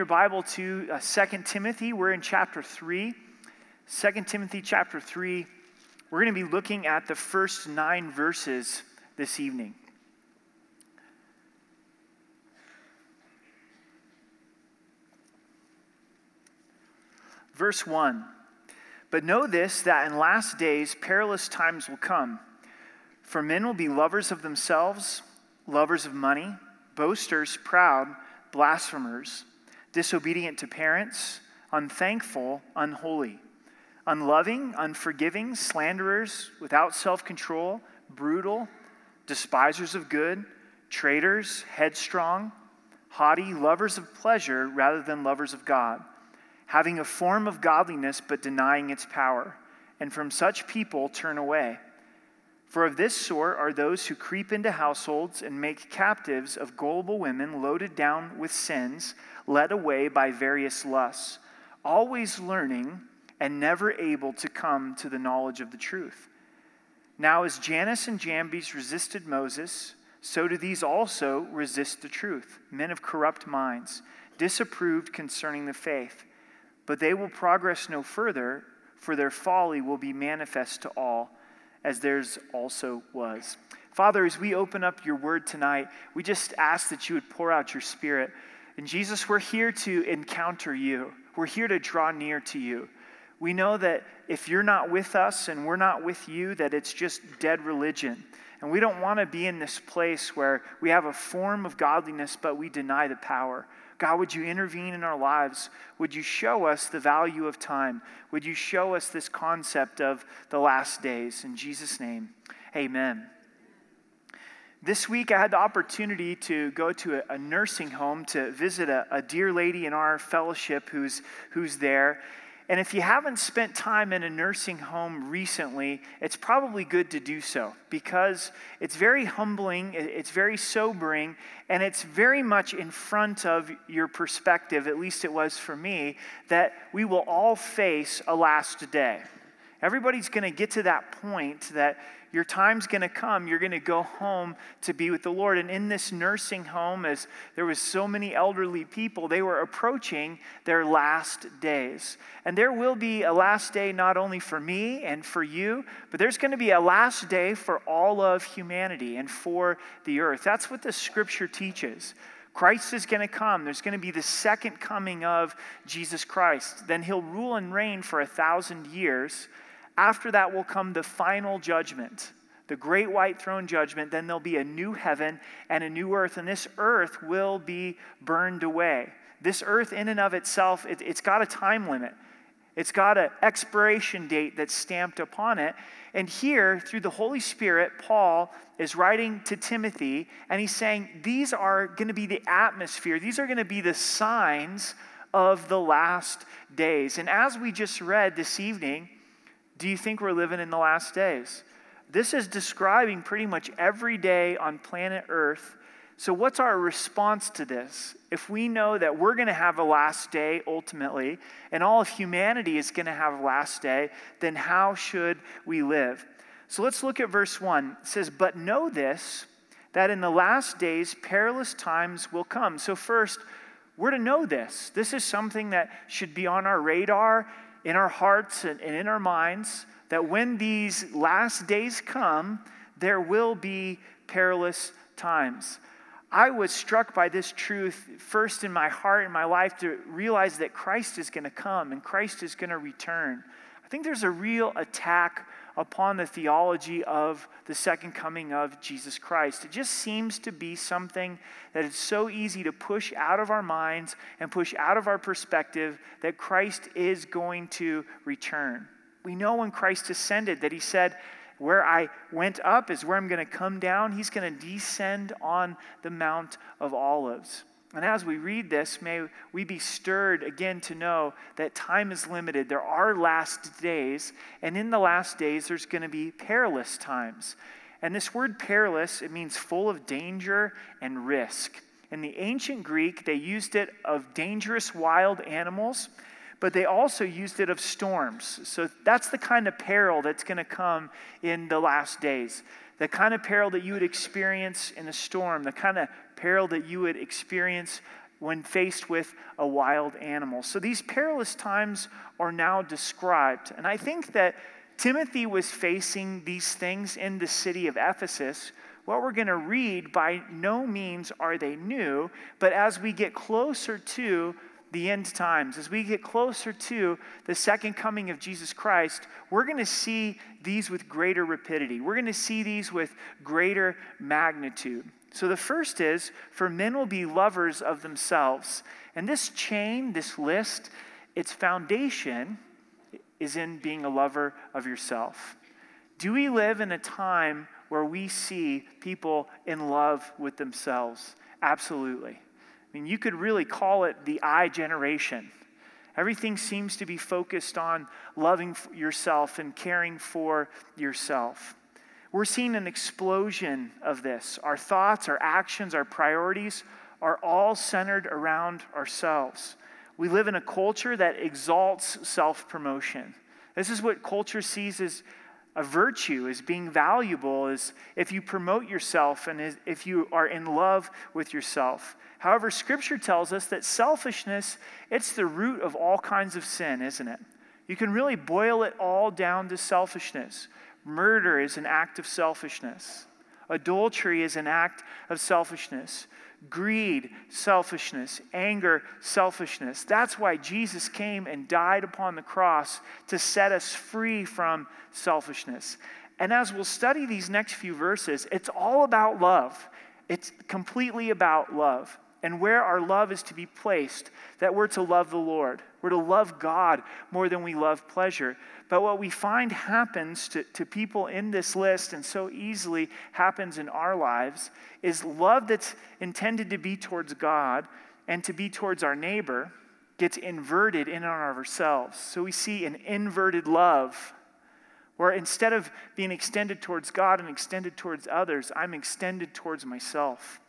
your Bible to uh, 2 Timothy, we're in chapter 3. 2 Timothy chapter 3, we're going to be looking at the first nine verses this evening. Verse 1 But know this, that in last days perilous times will come. For men will be lovers of themselves, lovers of money, boasters, proud, blasphemers, disobedient to parents, unthankful, unholy, unloving, unforgiving, slanderers, without self control, brutal, despisers of good, traitors, headstrong, haughty, lovers of pleasure rather than lovers of God, having a form of godliness but denying its power. And from such people turn away. For of this sort are those who creep into households and make captives of gullible women loaded down with sins, led away by various lusts, always learning and never able to come to the knowledge of the truth. Now, as Jannes and Jambres resisted Moses, so do these also resist the truth, men of corrupt minds, disapproved concerning the faith. But they will progress no further, for their folly will be manifest to all as theirs also was. Father, as we open up your word tonight, we just ask that you would pour out your spirit. And Jesus, we're here to encounter you, we're here to draw near to you. We know that if you're not with us and we're not with you, that it's just dead religion. And we don't want to be in this place where we have a form of godliness, but we deny the power. God, would you intervene in our lives? Would you show us the value of time? Would you show us this concept of the last days? In Jesus' name, amen. This week, I had the opportunity to go to a, nursing home to visit a, a dear lady in our fellowship who's, who's there. And if you haven't spent time in a nursing home recently, it's probably good to do so because it's very humbling, it's very sobering, and it's very much in front of your perspective, at least it was for me, that we will all face a last day. Everybody's going to get to that point that your time's going to come. You're going to go home to be with the Lord. And in this nursing home, as there was so many elderly people, they were approaching their last days. And there will be a last day not only for me and for you, but there's going to be a last day for all of humanity and for the earth. That's what the scripture teaches. Christ is going to come. There's going to be the second coming of Jesus Christ. Then he'll rule and reign for a thousand years. After that will come the final judgment, the great white throne judgment. Then there'll be a new heaven and a new earth, and this earth will be burned away. This earth, in and of itself, it, has got a time limit. It's got an expiration date that's stamped upon it. And here, through the Holy Spirit, Paul is writing to Timothy, and he's saying, These are going to be the atmosphere, these are going to be the signs of the last days. And as we just read this evening, do you think we're living in the last days? This is describing pretty much every day on planet Earth. So, what's our response to this? If we know that we're going to have a last day ultimately, and all of humanity is going to have a last day, then how should we live? So, let's look at verse 1. It says, But know this, that in the last days perilous times will come. So, first, we're to know this. This is something that should be on our radar in our hearts and in our minds that when these last days come, there will be perilous times. I was struck by this truth first in my heart and my life to realize that Christ is going to come and Christ is going to return. I think there's a real attack upon the theology of the second coming of Jesus Christ. It just seems to be something that it's so easy to push out of our minds and push out of our perspective that Christ is going to return. We know when Christ ascended that he said, Where I went up is where I'm going to come down. He's going to descend on the Mount of Olives. And as we read this, may we be stirred again to know that time is limited. There are last days, and in the last days, there's going to be perilous times. And this word perilous, it means full of danger and risk. In the ancient Greek, they used it of dangerous wild animals, but they also used it of storms. So that's the kind of peril that's going to come in the last days. The kind of peril that you would experience in a storm, the kind of peril that you would experience when faced with a wild animal. So these perilous times are now described. And I think that Timothy was facing these things in the city of Ephesus. What we're going to read, by no means are they new, but as we get closer to the end times, as we get closer to the second coming of Jesus Christ, we're going to see these with greater rapidity. We're going to see these with greater magnitude. So the first is for men will be lovers of themselves. And this chain, this list, its foundation is in being a lover of yourself. Do we live in a time where we see people in love with themselves? Absolutely. I mean, you could really call it the I generation. Everything seems to be focused on loving yourself and caring for yourself. We're seeing an explosion of this. Our thoughts, our actions, our priorities are all centered around ourselves. We live in a culture that exalts self promotion. This is what culture sees as a virtue, as being valuable, is if you promote yourself and if you are in love with yourself. However, Scripture tells us that selfishness, it's the root of all kinds of sin, isn't it? You can really boil it all down to selfishness. Murder is an act of selfishness. Adultery is an act of selfishness. Greed, selfishness. Anger, selfishness. That's why Jesus came and died upon the cross to set us free from selfishness. And as we'll study these next few verses, it's all about love. It's completely about love and where our love is to be placed, that we're to love the Lord. We're to love God more than we love pleasure. But what we find happens to, to people in this list, and so easily happens in our lives, is love that's intended to be towards God and to be towards our neighbor gets inverted in on ourselves. So we see an inverted love where instead of being extended towards God and extended towards others, I'm extended towards myself.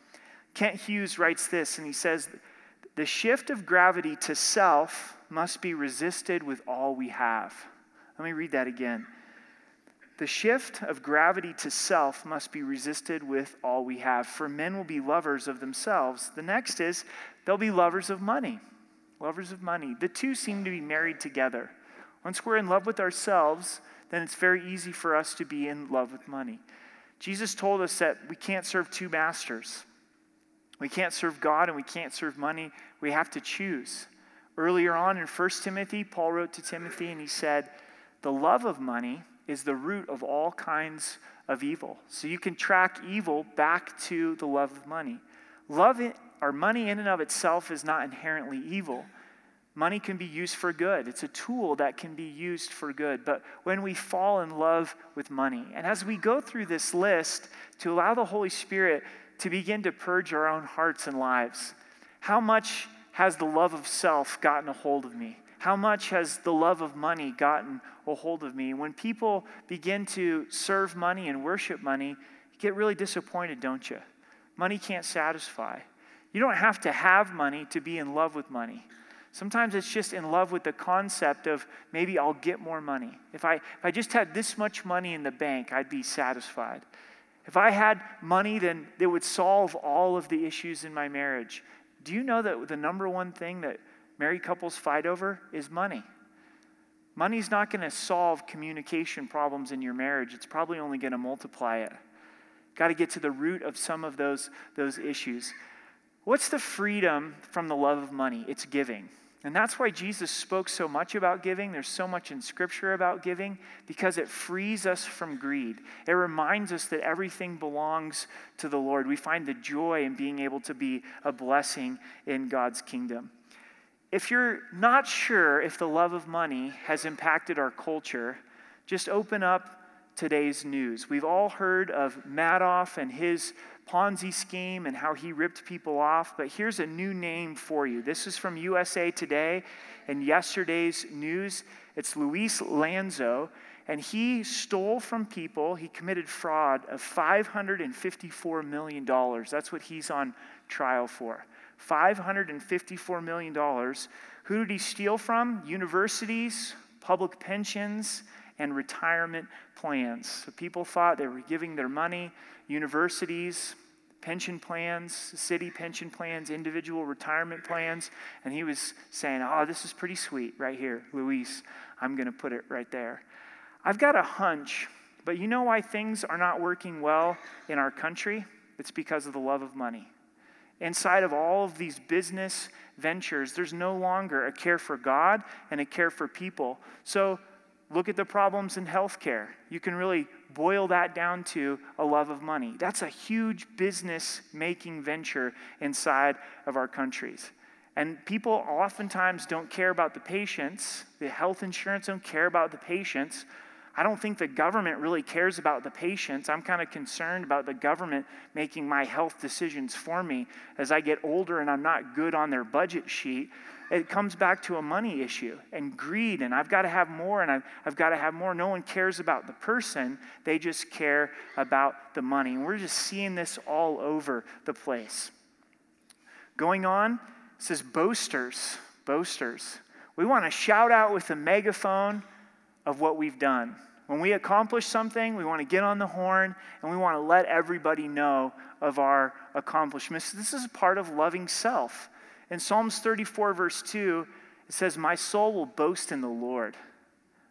Kent Hughes writes this, and he says, The shift of gravity to self must be resisted with all we have. Let me read that again. The shift of gravity to self must be resisted with all we have, for men will be lovers of themselves. The next is they'll be lovers of money. Lovers of money. The two seem to be married together. Once we're in love with ourselves, then it's very easy for us to be in love with money. Jesus told us that we can't serve two masters. We can't serve God and we can't serve money. We have to choose. Earlier on in 1 Timothy, Paul wrote to Timothy and he said, The love of money is the root of all kinds of evil. So you can track evil back to the love of money. Love or money in and of itself is not inherently evil. Money can be used for good. It's a tool that can be used for good. But when we fall in love with money, and as we go through this list, to allow the Holy Spirit to begin to purge our own hearts and lives. How much has the love of self gotten a hold of me? How much has the love of money gotten a hold of me? When people begin to serve money and worship money, you get really disappointed, don't you? Money can't satisfy. You don't have to have money to be in love with money. Sometimes it's just in love with the concept of maybe I'll get more money. If I, if I just had this much money in the bank, I'd be satisfied. If I had money, then it would solve all of the issues in my marriage. Do you know that the number one thing that married couples fight over is money? Money's not going to solve communication problems in your marriage. It's probably only going to multiply it. Got to get to the root of some of those, those issues. What's the freedom from the love of money? It's giving. And that's why Jesus spoke so much about giving. There's so much in Scripture about giving because it frees us from greed. It reminds us that everything belongs to the Lord. We find the joy in being able to be a blessing in God's kingdom. If you're not sure if the love of money has impacted our culture, just open up today's news. We've all heard of Madoff and his Ponzi scheme and how he ripped people off, but here's a new name for you. This is from USA Today and yesterday's news. It's Luis Lanzo, and he stole from people, he committed fraud of $554 million. That's what he's on trial for. $554 million. Who did he steal from? Universities, public pensions, and retirement plans. So people thought they were giving their money, universities, pension plans, city pension plans, individual retirement plans. And he was saying, Oh, this is pretty sweet right here, Luis. I'm going to put it right there. I've got a hunch, but you know why things are not working well in our country? It's because of the love of money. Inside of all of these business ventures, there's no longer a care for God and a care for people. So look at the problems in healthcare. You can really boil that down to a love of money. That's a huge business making venture inside of our countries. And people oftentimes don't care about the patients. The health insurance don't care about the patients. I don't think the government really cares about the patients. I'm kind of concerned about the government making my health decisions for me as I get older and I'm not good on their budget sheet. It comes back to a money issue and greed, and I've got to have more and I've, I've got to have more. No one cares about the person, they just care about the money. And we're just seeing this all over the place. Going on, says boasters, boasters. We want to shout out with a megaphone of what we've done. When we accomplish something, we want to get on the horn and we want to let everybody know of our accomplishments. This is a part of loving self. In Psalms 34, verse 2, it says, My soul will boast in the Lord.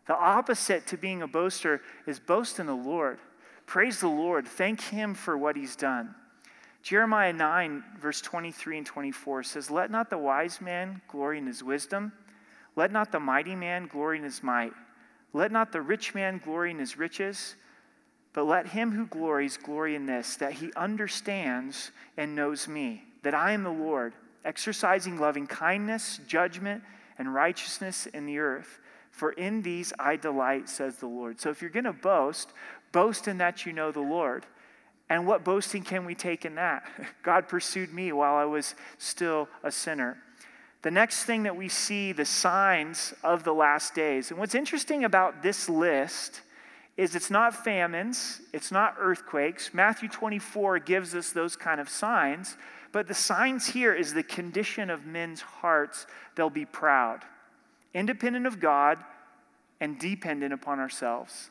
The opposite to being a boaster is boast in the Lord. Praise the Lord. Thank Him for what He's done. Jeremiah 9, verse 23 and 24 says, Let not the wise man glory in his wisdom, let not the mighty man glory in his might. Let not the rich man glory in his riches, but let him who glories glory in this, that he understands and knows me, that I am the Lord, exercising loving kindness, judgment, and righteousness in the earth. For in these I delight, says the Lord. So if you're going to boast, boast in that you know the Lord. And what boasting can we take in that? God pursued me while I was still a sinner. The next thing that we see, the signs of the last days. And what's interesting about this list is it's not famines, it's not earthquakes. Matthew 24 gives us those kind of signs, but the signs here is the condition of men's hearts. They'll be proud, independent of God, and dependent upon ourselves.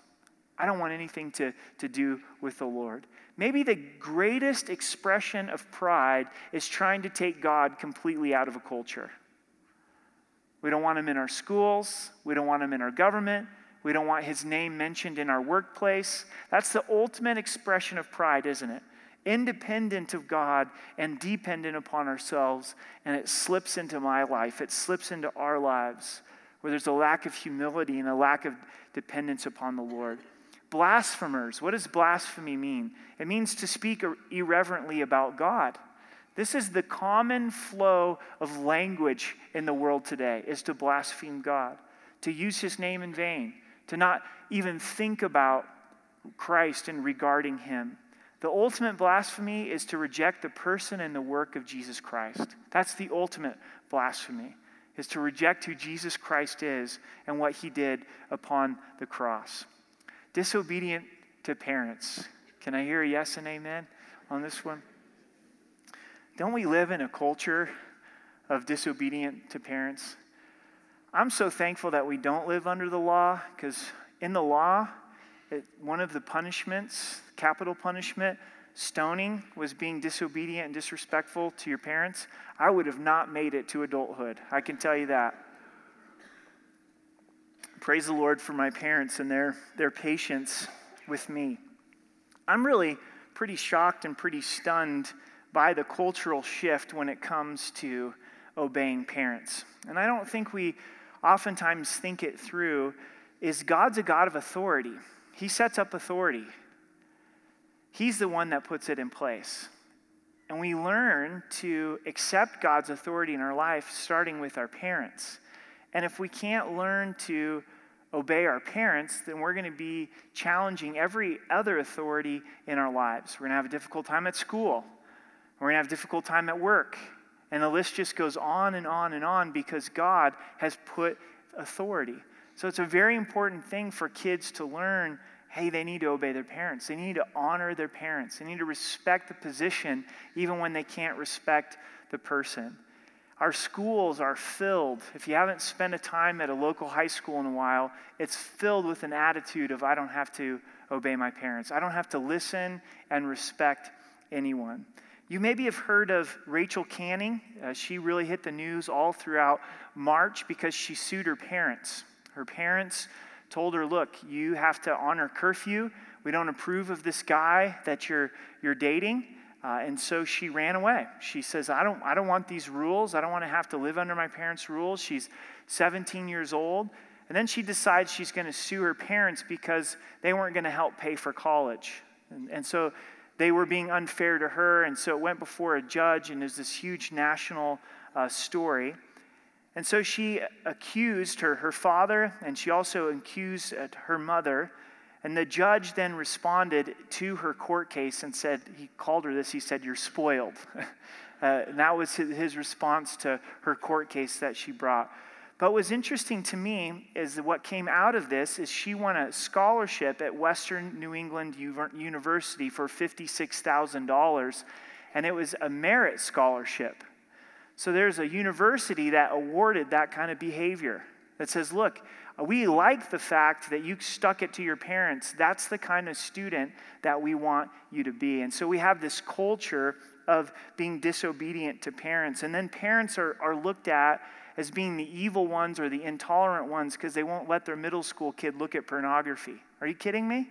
I don't want anything to, to do with the Lord. Maybe the greatest expression of pride is trying to take God completely out of a culture. We don't want him in our schools. We don't want him in our government. We don't want his name mentioned in our workplace. That's the ultimate expression of pride, isn't it? Independent of God and dependent upon ourselves, and it slips into my life, it slips into our lives, where there's a lack of humility and a lack of dependence upon the Lord. Blasphemers, what does blasphemy mean? It means to speak irreverently about God. This is the common flow of language in the world today is to blaspheme God, to use his name in vain, to not even think about Christ and regarding him. The ultimate blasphemy is to reject the person and the work of Jesus Christ. That's the ultimate blasphemy, is to reject who Jesus Christ is and what he did upon the cross. Disobedient to parents. Can I hear a yes and amen on this one? Don't we live in a culture of disobedient to parents? I'm so thankful that we don't live under the law because in the law, it, one of the punishments, capital punishment, stoning, was being disobedient and disrespectful to your parents. I would have not made it to adulthood. I can tell you that. Praise the Lord for my parents and their, their patience with me. I'm really pretty shocked and pretty stunned by the cultural shift when it comes to obeying parents. And I don't think we oftentimes think it through is God's a God of authority. He sets up authority. He's the one that puts it in place. And we learn to accept God's authority in our life starting with our parents. And if we can't learn to obey our parents, then we're going to be challenging every other authority in our lives. We're going to have a difficult time at school. We're going to have a difficult time at work. And the list just goes on and on and on because God has put authority. So it's a very important thing for kids to learn hey, they need to obey their parents. They need to honor their parents. They need to respect the position even when they can't respect the person. Our schools are filled. If you haven't spent a time at a local high school in a while, it's filled with an attitude of I don't have to obey my parents. I don't have to listen and respect anyone. You maybe have heard of Rachel Canning. Uh, she really hit the news all throughout March because she sued her parents. Her parents told her, Look, you have to honor curfew. We don't approve of this guy that you're, you're dating. Uh, and so she ran away. She says, I don't, I don't want these rules. I don't want to have to live under my parents' rules. She's 17 years old. And then she decides she's going to sue her parents because they weren't going to help pay for college. And, and so they were being unfair to her, and so it went before a judge, and there's this huge national uh, story. And so she accused her, her father, and she also accused uh, her mother. And the judge then responded to her court case and said, he called her this, he said, You're spoiled. uh, and that was his, his response to her court case that she brought. But what's interesting to me is that what came out of this is she won a scholarship at Western New England University for $56,000, and it was a merit scholarship. So there's a university that awarded that kind of behavior that says, look, we like the fact that you stuck it to your parents. That's the kind of student that we want you to be. And so we have this culture of being disobedient to parents. And then parents are, are looked at as being the evil ones or the intolerant ones because they won't let their middle school kid look at pornography. Are you kidding me?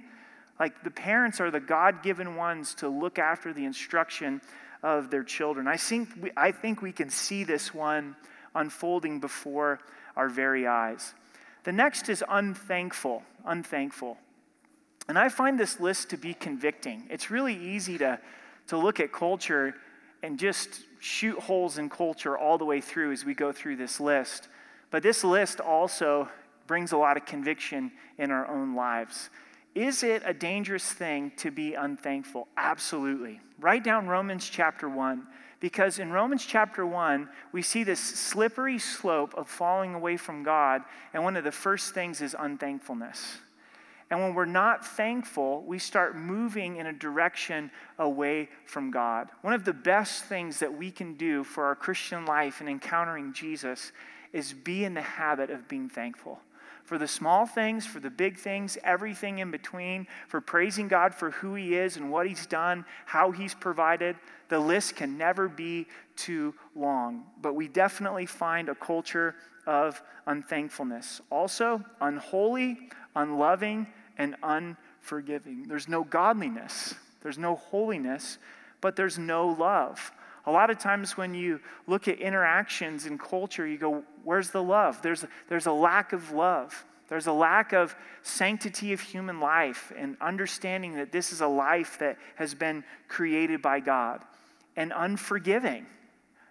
Like the parents are the God given ones to look after the instruction of their children. I think, we, I think we can see this one unfolding before our very eyes. The next is unthankful. Unthankful. And I find this list to be convicting. It's really easy to, to look at culture and just shoot holes in culture all the way through as we go through this list. But this list also brings a lot of conviction in our own lives. Is it a dangerous thing to be unthankful? Absolutely. Write down Romans chapter 1, because in Romans chapter 1, we see this slippery slope of falling away from God, and one of the first things is unthankfulness. And when we're not thankful, we start moving in a direction away from God. One of the best things that we can do for our Christian life and encountering Jesus is be in the habit of being thankful. For the small things, for the big things, everything in between, for praising God for who He is and what He's done, how He's provided. The list can never be too long. But we definitely find a culture of unthankfulness. Also, unholy, unloving, and unforgiving. There's no godliness, there's no holiness, but there's no love. A lot of times when you look at interactions in culture, you go, Where's the love? There's, there's a lack of love. There's a lack of sanctity of human life and understanding that this is a life that has been created by God. And unforgiving,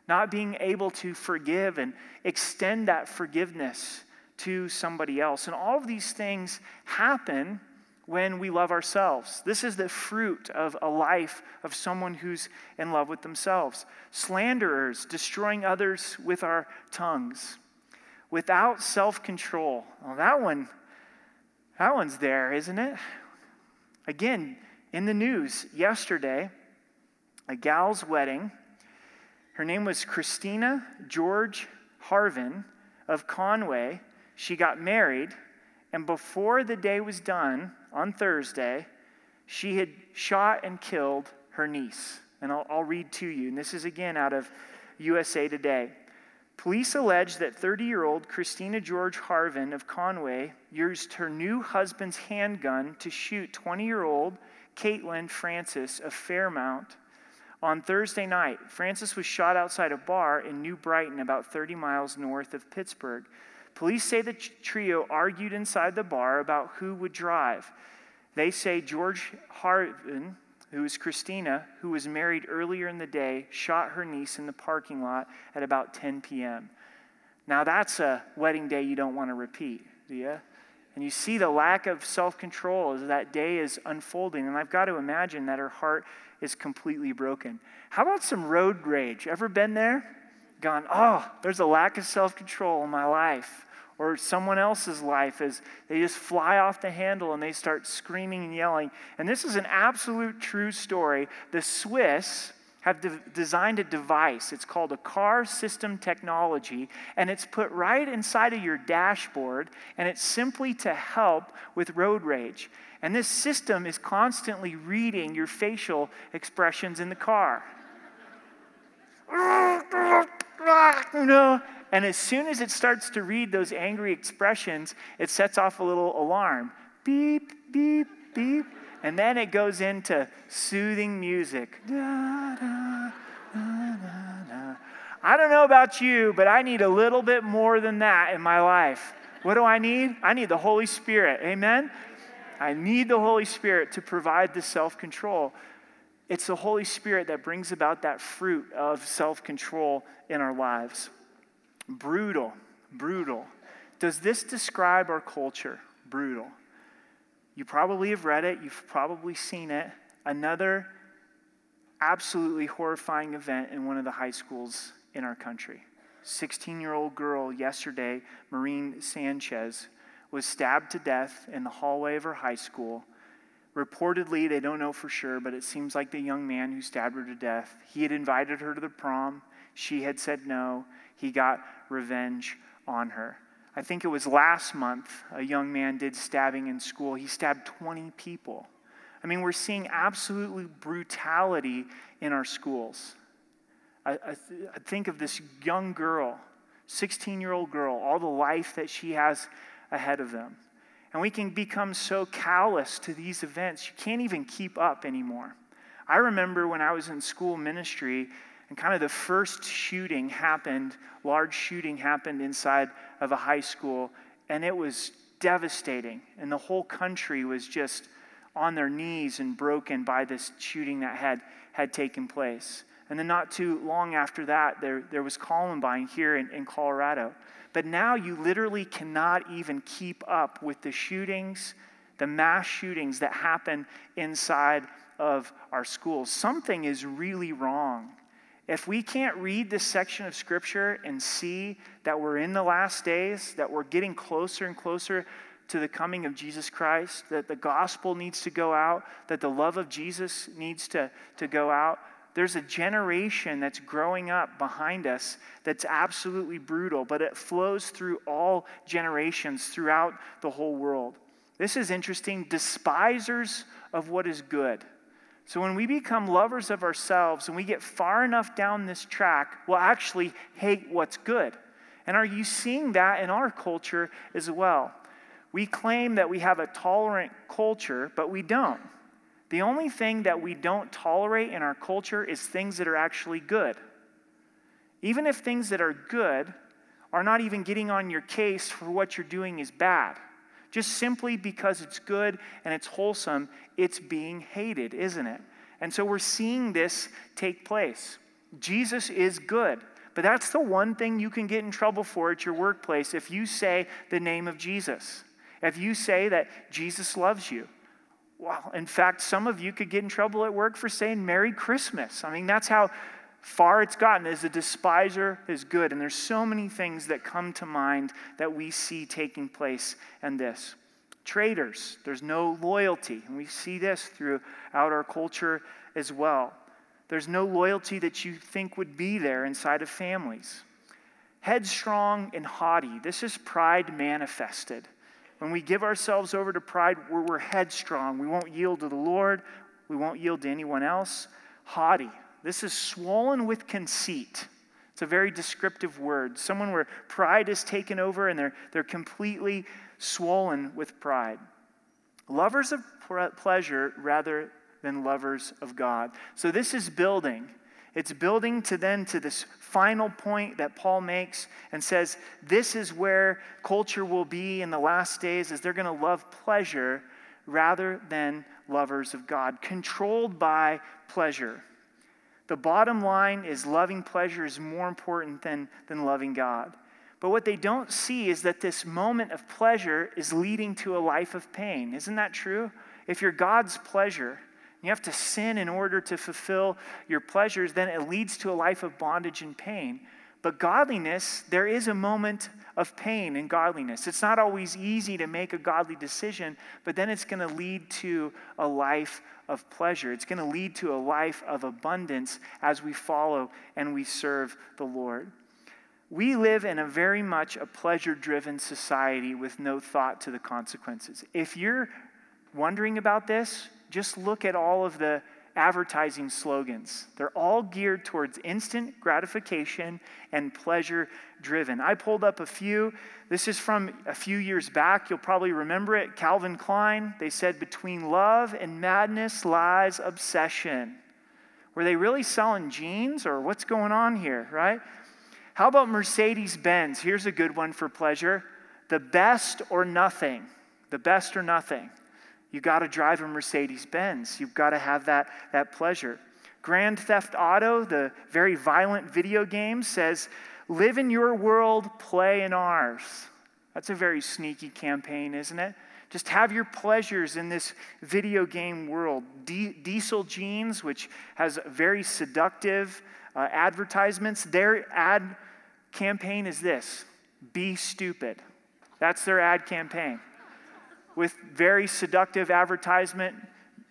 not being able to forgive and extend that forgiveness to somebody else. And all of these things happen when we love ourselves. This is the fruit of a life of someone who's in love with themselves. Slanderers, destroying others with our tongues. Without self control. Well, that one, that one's there, isn't it? Again, in the news yesterday, a gal's wedding. Her name was Christina George Harvin of Conway. She got married, and before the day was done on Thursday, she had shot and killed her niece. And I'll, I'll read to you. And this is again out of USA Today. Police allege that 30 year old Christina George Harvin of Conway used her new husband's handgun to shoot 20 year old Caitlin Francis of Fairmount on Thursday night. Francis was shot outside a bar in New Brighton, about 30 miles north of Pittsburgh. Police say the trio argued inside the bar about who would drive. They say George Harvin, who is Christina, who was married earlier in the day, shot her niece in the parking lot at about 10 p.m. Now, that's a wedding day you don't want to repeat, do you? And you see the lack of self control as that day is unfolding. And I've got to imagine that her heart is completely broken. How about some road rage? Ever been there? Gone, oh, there's a lack of self control in my life or someone else's life as they just fly off the handle and they start screaming and yelling. And this is an absolute true story. The Swiss have de- designed a device. It's called a car system technology, and it's put right inside of your dashboard, and it's simply to help with road rage. And this system is constantly reading your facial expressions in the car. you know, and as soon as it starts to read those angry expressions, it sets off a little alarm. Beep, beep, beep. And then it goes into soothing music. Da, da, da, I don't know about you, but I need a little bit more than that in my life. What do I need? I need the Holy Spirit. Amen? I need the Holy Spirit to provide the self control. It's the Holy Spirit that brings about that fruit of self control in our lives. Brutal, brutal. Does this describe our culture? Brutal. You probably have read it, you've probably seen it. Another absolutely horrifying event in one of the high schools in our country. 16 year old girl yesterday, Maren Sanchez, was stabbed to death in the hallway of her high school. Reportedly, they don't know for sure, but it seems like the young man who stabbed her to death, he had invited her to the prom. She had said no. He got revenge on her. I think it was last month a young man did stabbing in school. He stabbed 20 people. I mean, we're seeing absolutely brutality in our schools. I, I, th- I think of this young girl, 16 year old girl, all the life that she has ahead of them. And we can become so callous to these events, you can't even keep up anymore. I remember when I was in school ministry, and kind of the first shooting happened, large shooting happened inside of a high school, and it was devastating. And the whole country was just on their knees and broken by this shooting that had, had taken place. And then, not too long after that, there, there was Columbine here in, in Colorado. But now you literally cannot even keep up with the shootings, the mass shootings that happen inside of our schools. Something is really wrong. If we can't read this section of Scripture and see that we're in the last days, that we're getting closer and closer to the coming of Jesus Christ, that the gospel needs to go out, that the love of Jesus needs to, to go out, there's a generation that's growing up behind us that's absolutely brutal, but it flows through all generations throughout the whole world. This is interesting. Despisers of what is good. So when we become lovers of ourselves and we get far enough down this track, we'll actually hate what's good. And are you seeing that in our culture as well? We claim that we have a tolerant culture, but we don't. The only thing that we don't tolerate in our culture is things that are actually good. Even if things that are good are not even getting on your case for what you're doing is bad. Just simply because it's good and it's wholesome, it's being hated, isn't it? And so we're seeing this take place. Jesus is good. But that's the one thing you can get in trouble for at your workplace if you say the name of Jesus. If you say that Jesus loves you. Well, in fact, some of you could get in trouble at work for saying Merry Christmas. I mean, that's how far it's gotten as a despiser is good. And there's so many things that come to mind that we see taking place in this. Traitors, there's no loyalty. And we see this throughout our culture as well. There's no loyalty that you think would be there inside of families. Headstrong and haughty, this is pride manifested. When we give ourselves over to pride, we're headstrong. We won't yield to the Lord, we won't yield to anyone else. Haughty, this is swollen with conceit. It's a very descriptive word. Someone where pride is taken over and they're, they're completely swollen with pride. Lovers of pleasure rather than lovers of God. So this is building. It's building to then to this final point that Paul makes and says this is where culture will be in the last days is they're going to love pleasure rather than lovers of God, controlled by pleasure. The bottom line is loving pleasure is more important than, than loving God. But what they don't see is that this moment of pleasure is leading to a life of pain. Isn't that true? If you're God's pleasure, you have to sin in order to fulfill your pleasures, then it leads to a life of bondage and pain. But godliness, there is a moment of pain in godliness. It's not always easy to make a godly decision, but then it's going to lead to a life of pleasure. It's going to lead to a life of abundance as we follow and we serve the Lord. We live in a very much a pleasure driven society with no thought to the consequences. If you're wondering about this, just look at all of the advertising slogans. They're all geared towards instant gratification and pleasure driven. I pulled up a few. This is from a few years back. You'll probably remember it. Calvin Klein, they said, Between love and madness lies obsession. Were they really selling jeans or what's going on here, right? How about Mercedes Benz? Here's a good one for pleasure the best or nothing. The best or nothing. You got to drive a Mercedes Benz. You've got to have that, that pleasure. Grand Theft Auto, the very violent video game, says, Live in your world, play in ours. That's a very sneaky campaign, isn't it? Just have your pleasures in this video game world. Diesel Jeans, which has very seductive uh, advertisements, their ad campaign is this be stupid. That's their ad campaign with very seductive advertisement.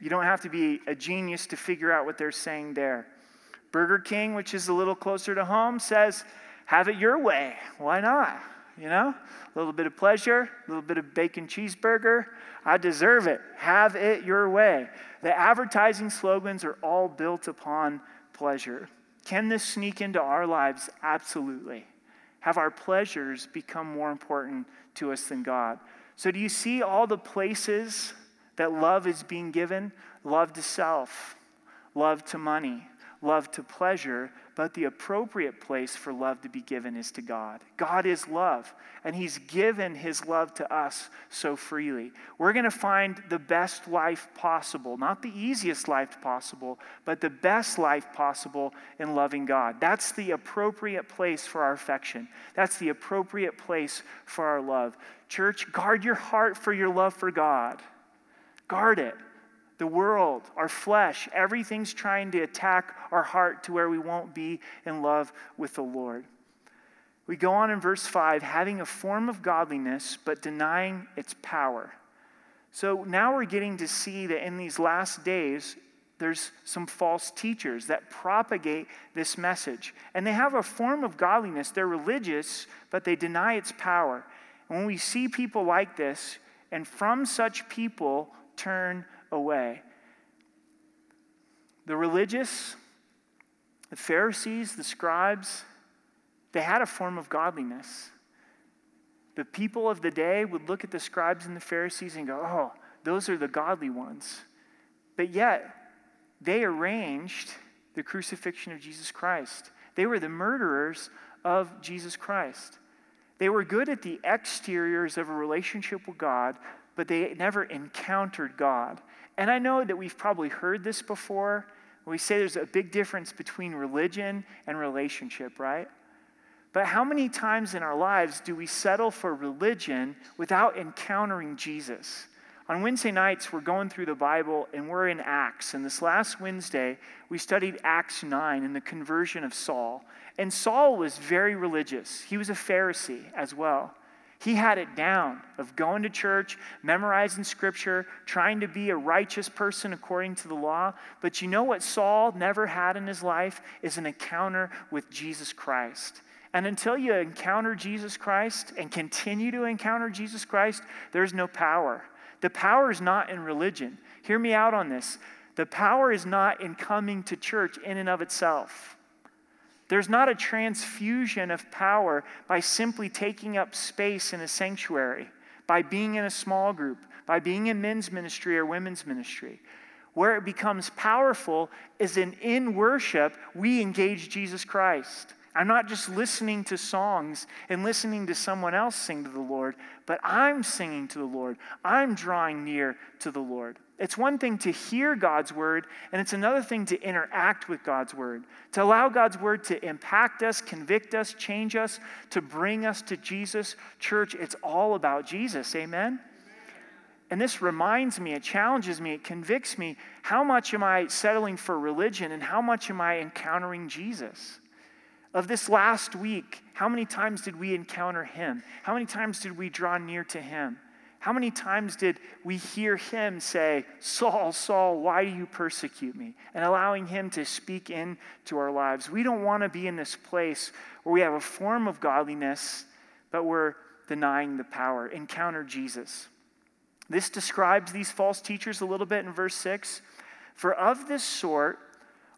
You don't have to be a genius to figure out what they're saying there. Burger King, which is a little closer to home, says, have it your way. Why not? You know, a little bit of pleasure, a little bit of bacon cheeseburger. I deserve it. Have it your way. The advertising slogans are all built upon pleasure. Can this sneak into our lives? Absolutely. Have our pleasures become more important to us than God? So, do you see all the places that love is being given? Love to self, love to money, love to pleasure, but the appropriate place for love to be given is to God. God is love, and He's given His love to us so freely. We're going to find the best life possible, not the easiest life possible, but the best life possible in loving God. That's the appropriate place for our affection, that's the appropriate place for our love. Church, guard your heart for your love for God. Guard it. The world, our flesh, everything's trying to attack our heart to where we won't be in love with the Lord. We go on in verse 5 having a form of godliness, but denying its power. So now we're getting to see that in these last days, there's some false teachers that propagate this message. And they have a form of godliness. They're religious, but they deny its power. And when we see people like this, and from such people turn away. The religious, the Pharisees, the scribes, they had a form of godliness. The people of the day would look at the scribes and the Pharisees and go, oh, those are the godly ones. But yet, they arranged the crucifixion of Jesus Christ. They were the murderers of Jesus Christ. They were good at the exteriors of a relationship with God, but they never encountered God. And I know that we've probably heard this before. We say there's a big difference between religion and relationship, right? But how many times in our lives do we settle for religion without encountering Jesus? On Wednesday nights, we're going through the Bible and we're in Acts. And this last Wednesday, we studied Acts 9 and the conversion of Saul. And Saul was very religious, he was a Pharisee as well. He had it down of going to church, memorizing scripture, trying to be a righteous person according to the law. But you know what Saul never had in his life is an encounter with Jesus Christ. And until you encounter Jesus Christ and continue to encounter Jesus Christ, there's no power. The power is not in religion. Hear me out on this. The power is not in coming to church in and of itself. There's not a transfusion of power by simply taking up space in a sanctuary, by being in a small group, by being in men's ministry or women's ministry. Where it becomes powerful is in in worship, we engage Jesus Christ. I'm not just listening to songs and listening to someone else sing to the Lord, but I'm singing to the Lord. I'm drawing near to the Lord. It's one thing to hear God's word, and it's another thing to interact with God's word, to allow God's word to impact us, convict us, change us, to bring us to Jesus. Church, it's all about Jesus. Amen? And this reminds me, it challenges me, it convicts me. How much am I settling for religion, and how much am I encountering Jesus? Of this last week, how many times did we encounter him? How many times did we draw near to him? How many times did we hear him say, Saul, Saul, why do you persecute me? And allowing him to speak into our lives. We don't want to be in this place where we have a form of godliness, but we're denying the power. Encounter Jesus. This describes these false teachers a little bit in verse 6. For of this sort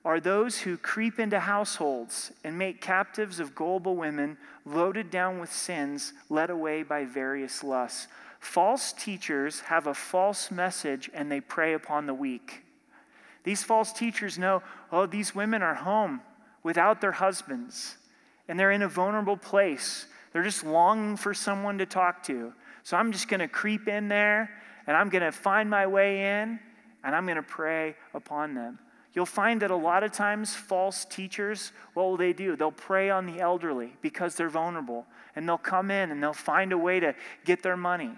are those who creep into households and make captives of gullible women, loaded down with sins, led away by various lusts. False teachers have a false message and they prey upon the weak. These false teachers know, oh, these women are home without their husbands and they're in a vulnerable place. They're just longing for someone to talk to. So I'm just going to creep in there and I'm going to find my way in and I'm going to prey upon them. You'll find that a lot of times false teachers, what will they do? They'll prey on the elderly because they're vulnerable and they'll come in and they'll find a way to get their money.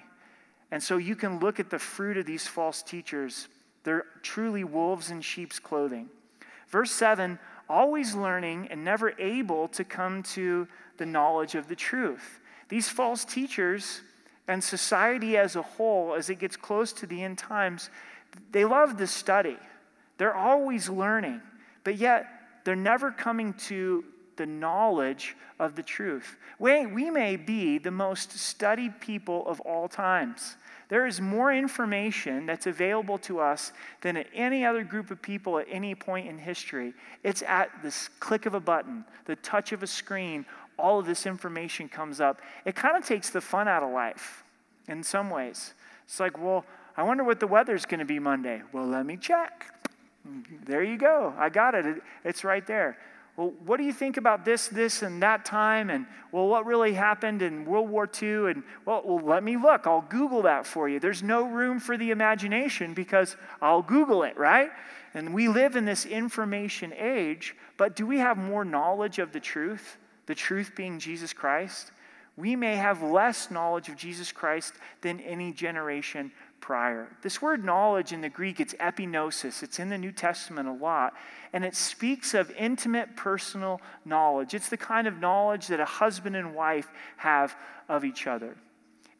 And so you can look at the fruit of these false teachers. They're truly wolves in sheep's clothing. Verse 7 always learning and never able to come to the knowledge of the truth. These false teachers and society as a whole, as it gets close to the end times, they love to study. They're always learning, but yet they're never coming to the knowledge of the truth. We, we may be the most studied people of all times. There is more information that's available to us than at any other group of people at any point in history. It's at this click of a button, the touch of a screen, all of this information comes up. It kind of takes the fun out of life in some ways. It's like, well, I wonder what the weather's going to be Monday. Well, let me check. There you go. I got it. It's right there well, what do you think about this, this, and that time? And, well, what really happened in World War II? And, well, well, let me look. I'll Google that for you. There's no room for the imagination because I'll Google it, right? And we live in this information age, but do we have more knowledge of the truth? The truth being Jesus Christ? We may have less knowledge of Jesus Christ than any generation prior. This word knowledge in the Greek, it's epignosis. It's in the New Testament a lot. And it speaks of intimate personal knowledge. It's the kind of knowledge that a husband and wife have of each other.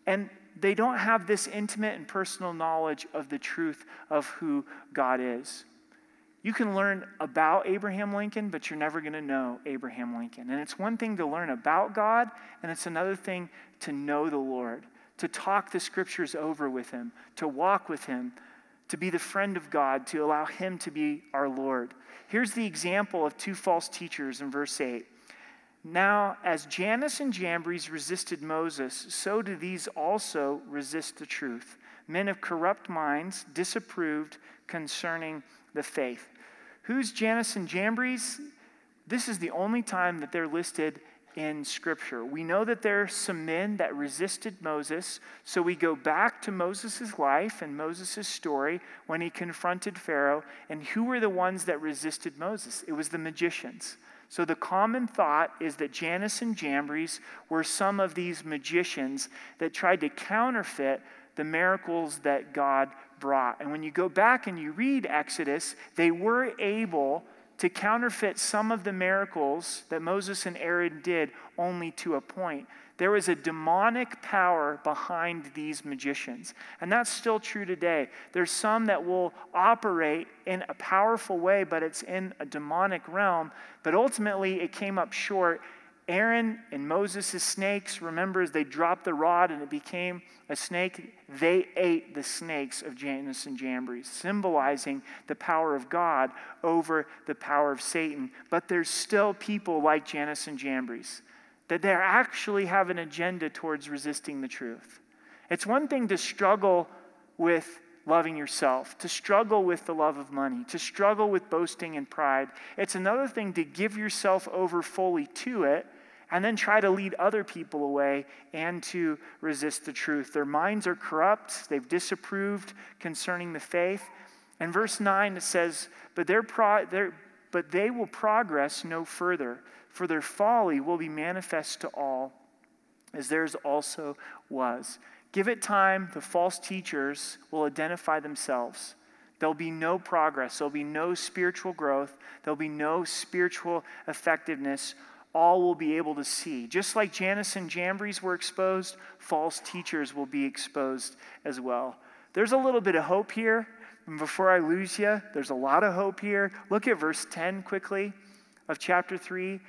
And they don't have this intimate and personal knowledge of the truth of who God is. You can learn about Abraham Lincoln, but you're never going to know Abraham Lincoln. And it's one thing to learn about God, and it's another thing to know the Lord to talk the scriptures over with Him, to walk with Him, to be the friend of God, to allow Him to be our Lord. Here's the example of two false teachers in verse 8. Now, as Jannes and Jambres resisted Moses, so do these also resist the truth. Men of corrupt minds disapproved concerning the faith. Who's Jannes and Jambres? This is the only time that they're listed in Scripture. We know that there are some men that resisted Moses, so we go back to Moses' life and Moses' story when he confronted Pharaoh. And who were the ones that resisted Moses? It was the magicians. So the common thought is that Jannes and Jambres were some of these magicians that tried to counterfeit the miracles that God brought. And when you go back and you read Exodus, they were able to counterfeit some of the miracles that Moses and Aaron did only to a point. There was a demonic power behind these magicians. And that's still true today. There's some that will operate in a powerful way, but it's in a demonic realm. But ultimately, it came up short Aaron and Moses' snakes, remember, as they dropped the rod and it became a snake, they ate the snakes of Jannes and Jambres, symbolizing the power of God over the power of Satan. But there's still people like Jannes and Jambres that they actually have an agenda towards resisting the truth. It's one thing to struggle with loving yourself, to struggle with the love of money, to struggle with boasting and pride. It's another thing to give yourself over fully to it and then try to lead other people away and to resist the truth. Their minds are corrupt, they've disapproved concerning the faith. And verse 9 it says, But, pro- but they will progress no further, for their folly will be manifest to all, as theirs also was. Give it time, the false teachers will identify themselves. There'll be no progress. There'll be no spiritual growth. There'll be no spiritual effectiveness all will be able to see. Just like Jannes and Jambres were exposed, false teachers will be exposed as well. There's a little bit of hope here. And before I lose you, there's a lot of hope here. Look at verse 10 quickly of chapter 3.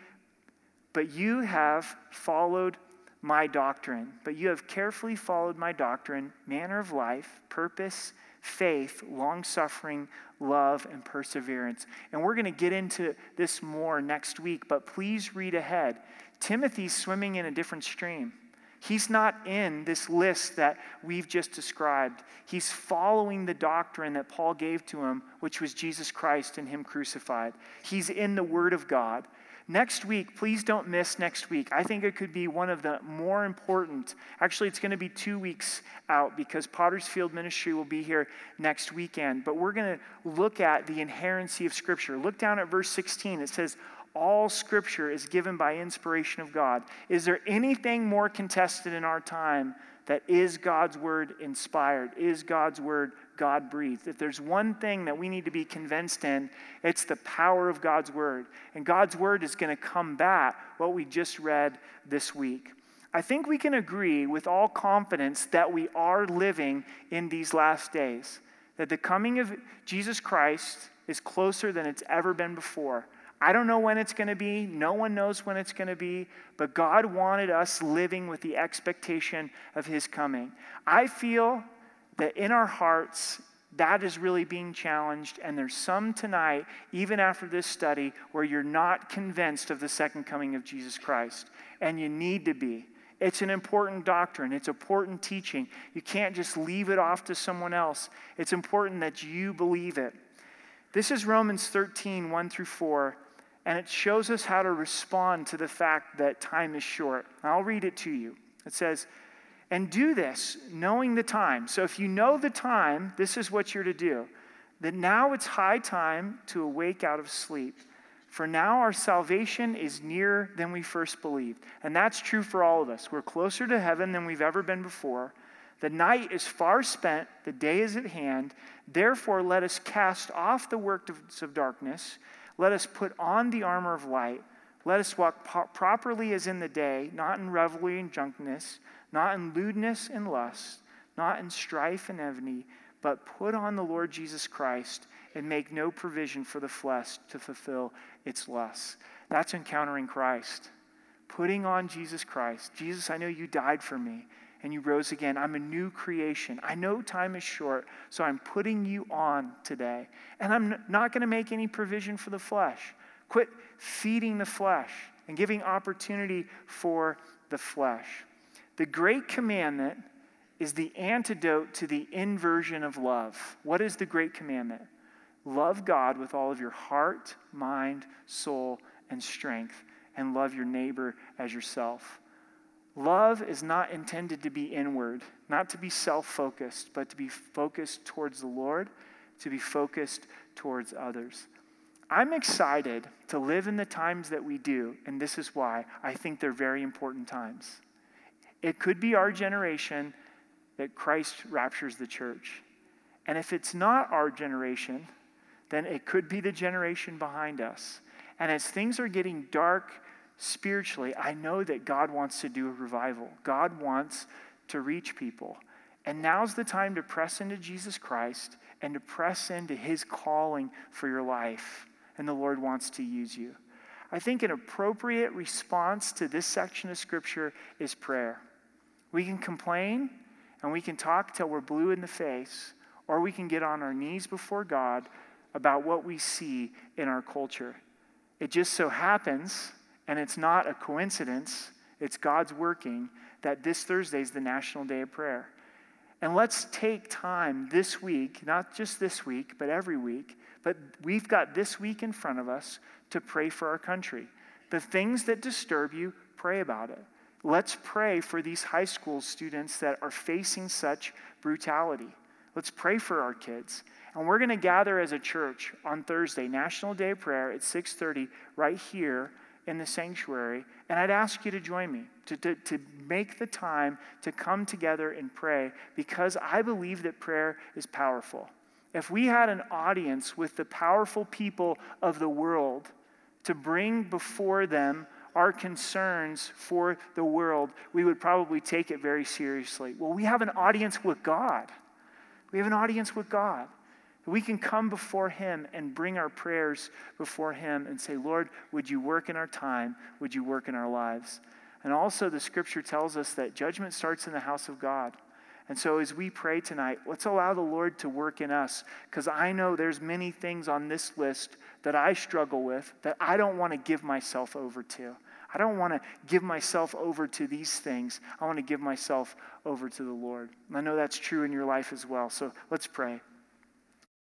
But you have followed my doctrine, but you have carefully followed my doctrine, manner of life, purpose, faith, long suffering, love, and perseverance. And we're going to get into this more next week, but please read ahead. Timothy's swimming in a different stream. He's not in this list that we've just described. He's following the doctrine that Paul gave to him, which was Jesus Christ and Him crucified. He's in the Word of God. Next week, please don't miss next week. I think it could be one of the more important. Actually, it's going to be two weeks out because Potter's Field Ministry will be here next weekend. But we're going to look at the inherency of Scripture. Look down at verse 16. It says, all scripture is given by inspiration of God. Is there anything more contested in our time that is God's word inspired? Is God's word God breathed. If there's one thing that we need to be convinced in, it's the power of God's word. And God's word is going to combat what we just read this week. I think we can agree with all confidence that we are living in these last days, that the coming of Jesus Christ is closer than it's ever been before. I don't know when it's going to be. No one knows when it's going to be. But God wanted us living with the expectation of His coming. I feel that in our hearts, that is really being challenged. And there's some tonight, even after this study, where you're not convinced of the second coming of Jesus Christ. And you need to be. It's an important doctrine, it's important teaching. You can't just leave it off to someone else. It's important that you believe it. This is Romans 13, 1 through 4, and it shows us how to respond to the fact that time is short. I'll read it to you. It says, and do this knowing the time. So if you know the time, this is what you're to do. That now it's high time to awake out of sleep. For now our salvation is nearer than we first believed. And that's true for all of us. We're closer to heaven than we've ever been before. The night is far spent, the day is at hand. Therefore, let us cast off the works of darkness. Let us put on the armor of light. Let us walk po- properly as in the day, not in revelry and drunkenness not in lewdness and lust, not in strife and envy, but put on the Lord Jesus Christ and make no provision for the flesh to fulfill its lusts. That's encountering Christ. Putting on Jesus Christ. Jesus, I know you died for me and you rose again. I'm a new creation. I know time is short, so I'm putting you on today. And I'm not going to make any provision for the flesh. Quit feeding the flesh and giving opportunity for the flesh. The great commandment is the antidote to the inversion of love. What is the great commandment? Love God with all of your heart, mind, soul, and strength, and love your neighbor as yourself. Love is not intended to be inward, not to be self focused, but to be focused towards the Lord, to be focused towards others. I'm excited to live in the times that we do, and this is why I think they're very important times. It could be our generation that Christ raptures the church. And if it's not our generation, then it could be the generation behind us. And as things are getting dark spiritually, I know that God wants to do a revival. God wants to reach people. And now's the time to press into Jesus Christ and to press into his calling for your life. And the Lord wants to use you. I think an appropriate response to this section of Scripture is prayer. We can complain and we can talk till we're blue in the face, or we can get on our knees before God about what we see in our culture. It just so happens, and it's not a coincidence, it's God's working, that this Thursday is the National Day of Prayer. And let's take time this week, not just this week, but every week, but we've got this week in front of us to pray for our country. The things that disturb you, pray about it. Let's pray for these high school students that are facing such brutality. Let's pray for our kids. And we're going to gather as a church on Thursday, National Day Prayer at 6:30 right here in the sanctuary. And I'd ask you to join me, to, to, to make the time to come together and pray because I believe that prayer is powerful. If we had an audience with the powerful people of the world to bring before them our concerns for the world, we would probably take it very seriously. Well, we have an audience with God. We have an audience with God. We can come before Him and bring our prayers before Him and say, Lord, would you work in our time? Would you work in our lives? And also, the scripture tells us that judgment starts in the house of God. And so as we pray tonight, let's allow the Lord to work in us because I know there's many things on this list that I struggle with that I don't want to give myself over to. I don't want to give myself over to these things. I want to give myself over to the Lord. And I know that's true in your life as well. So let's pray.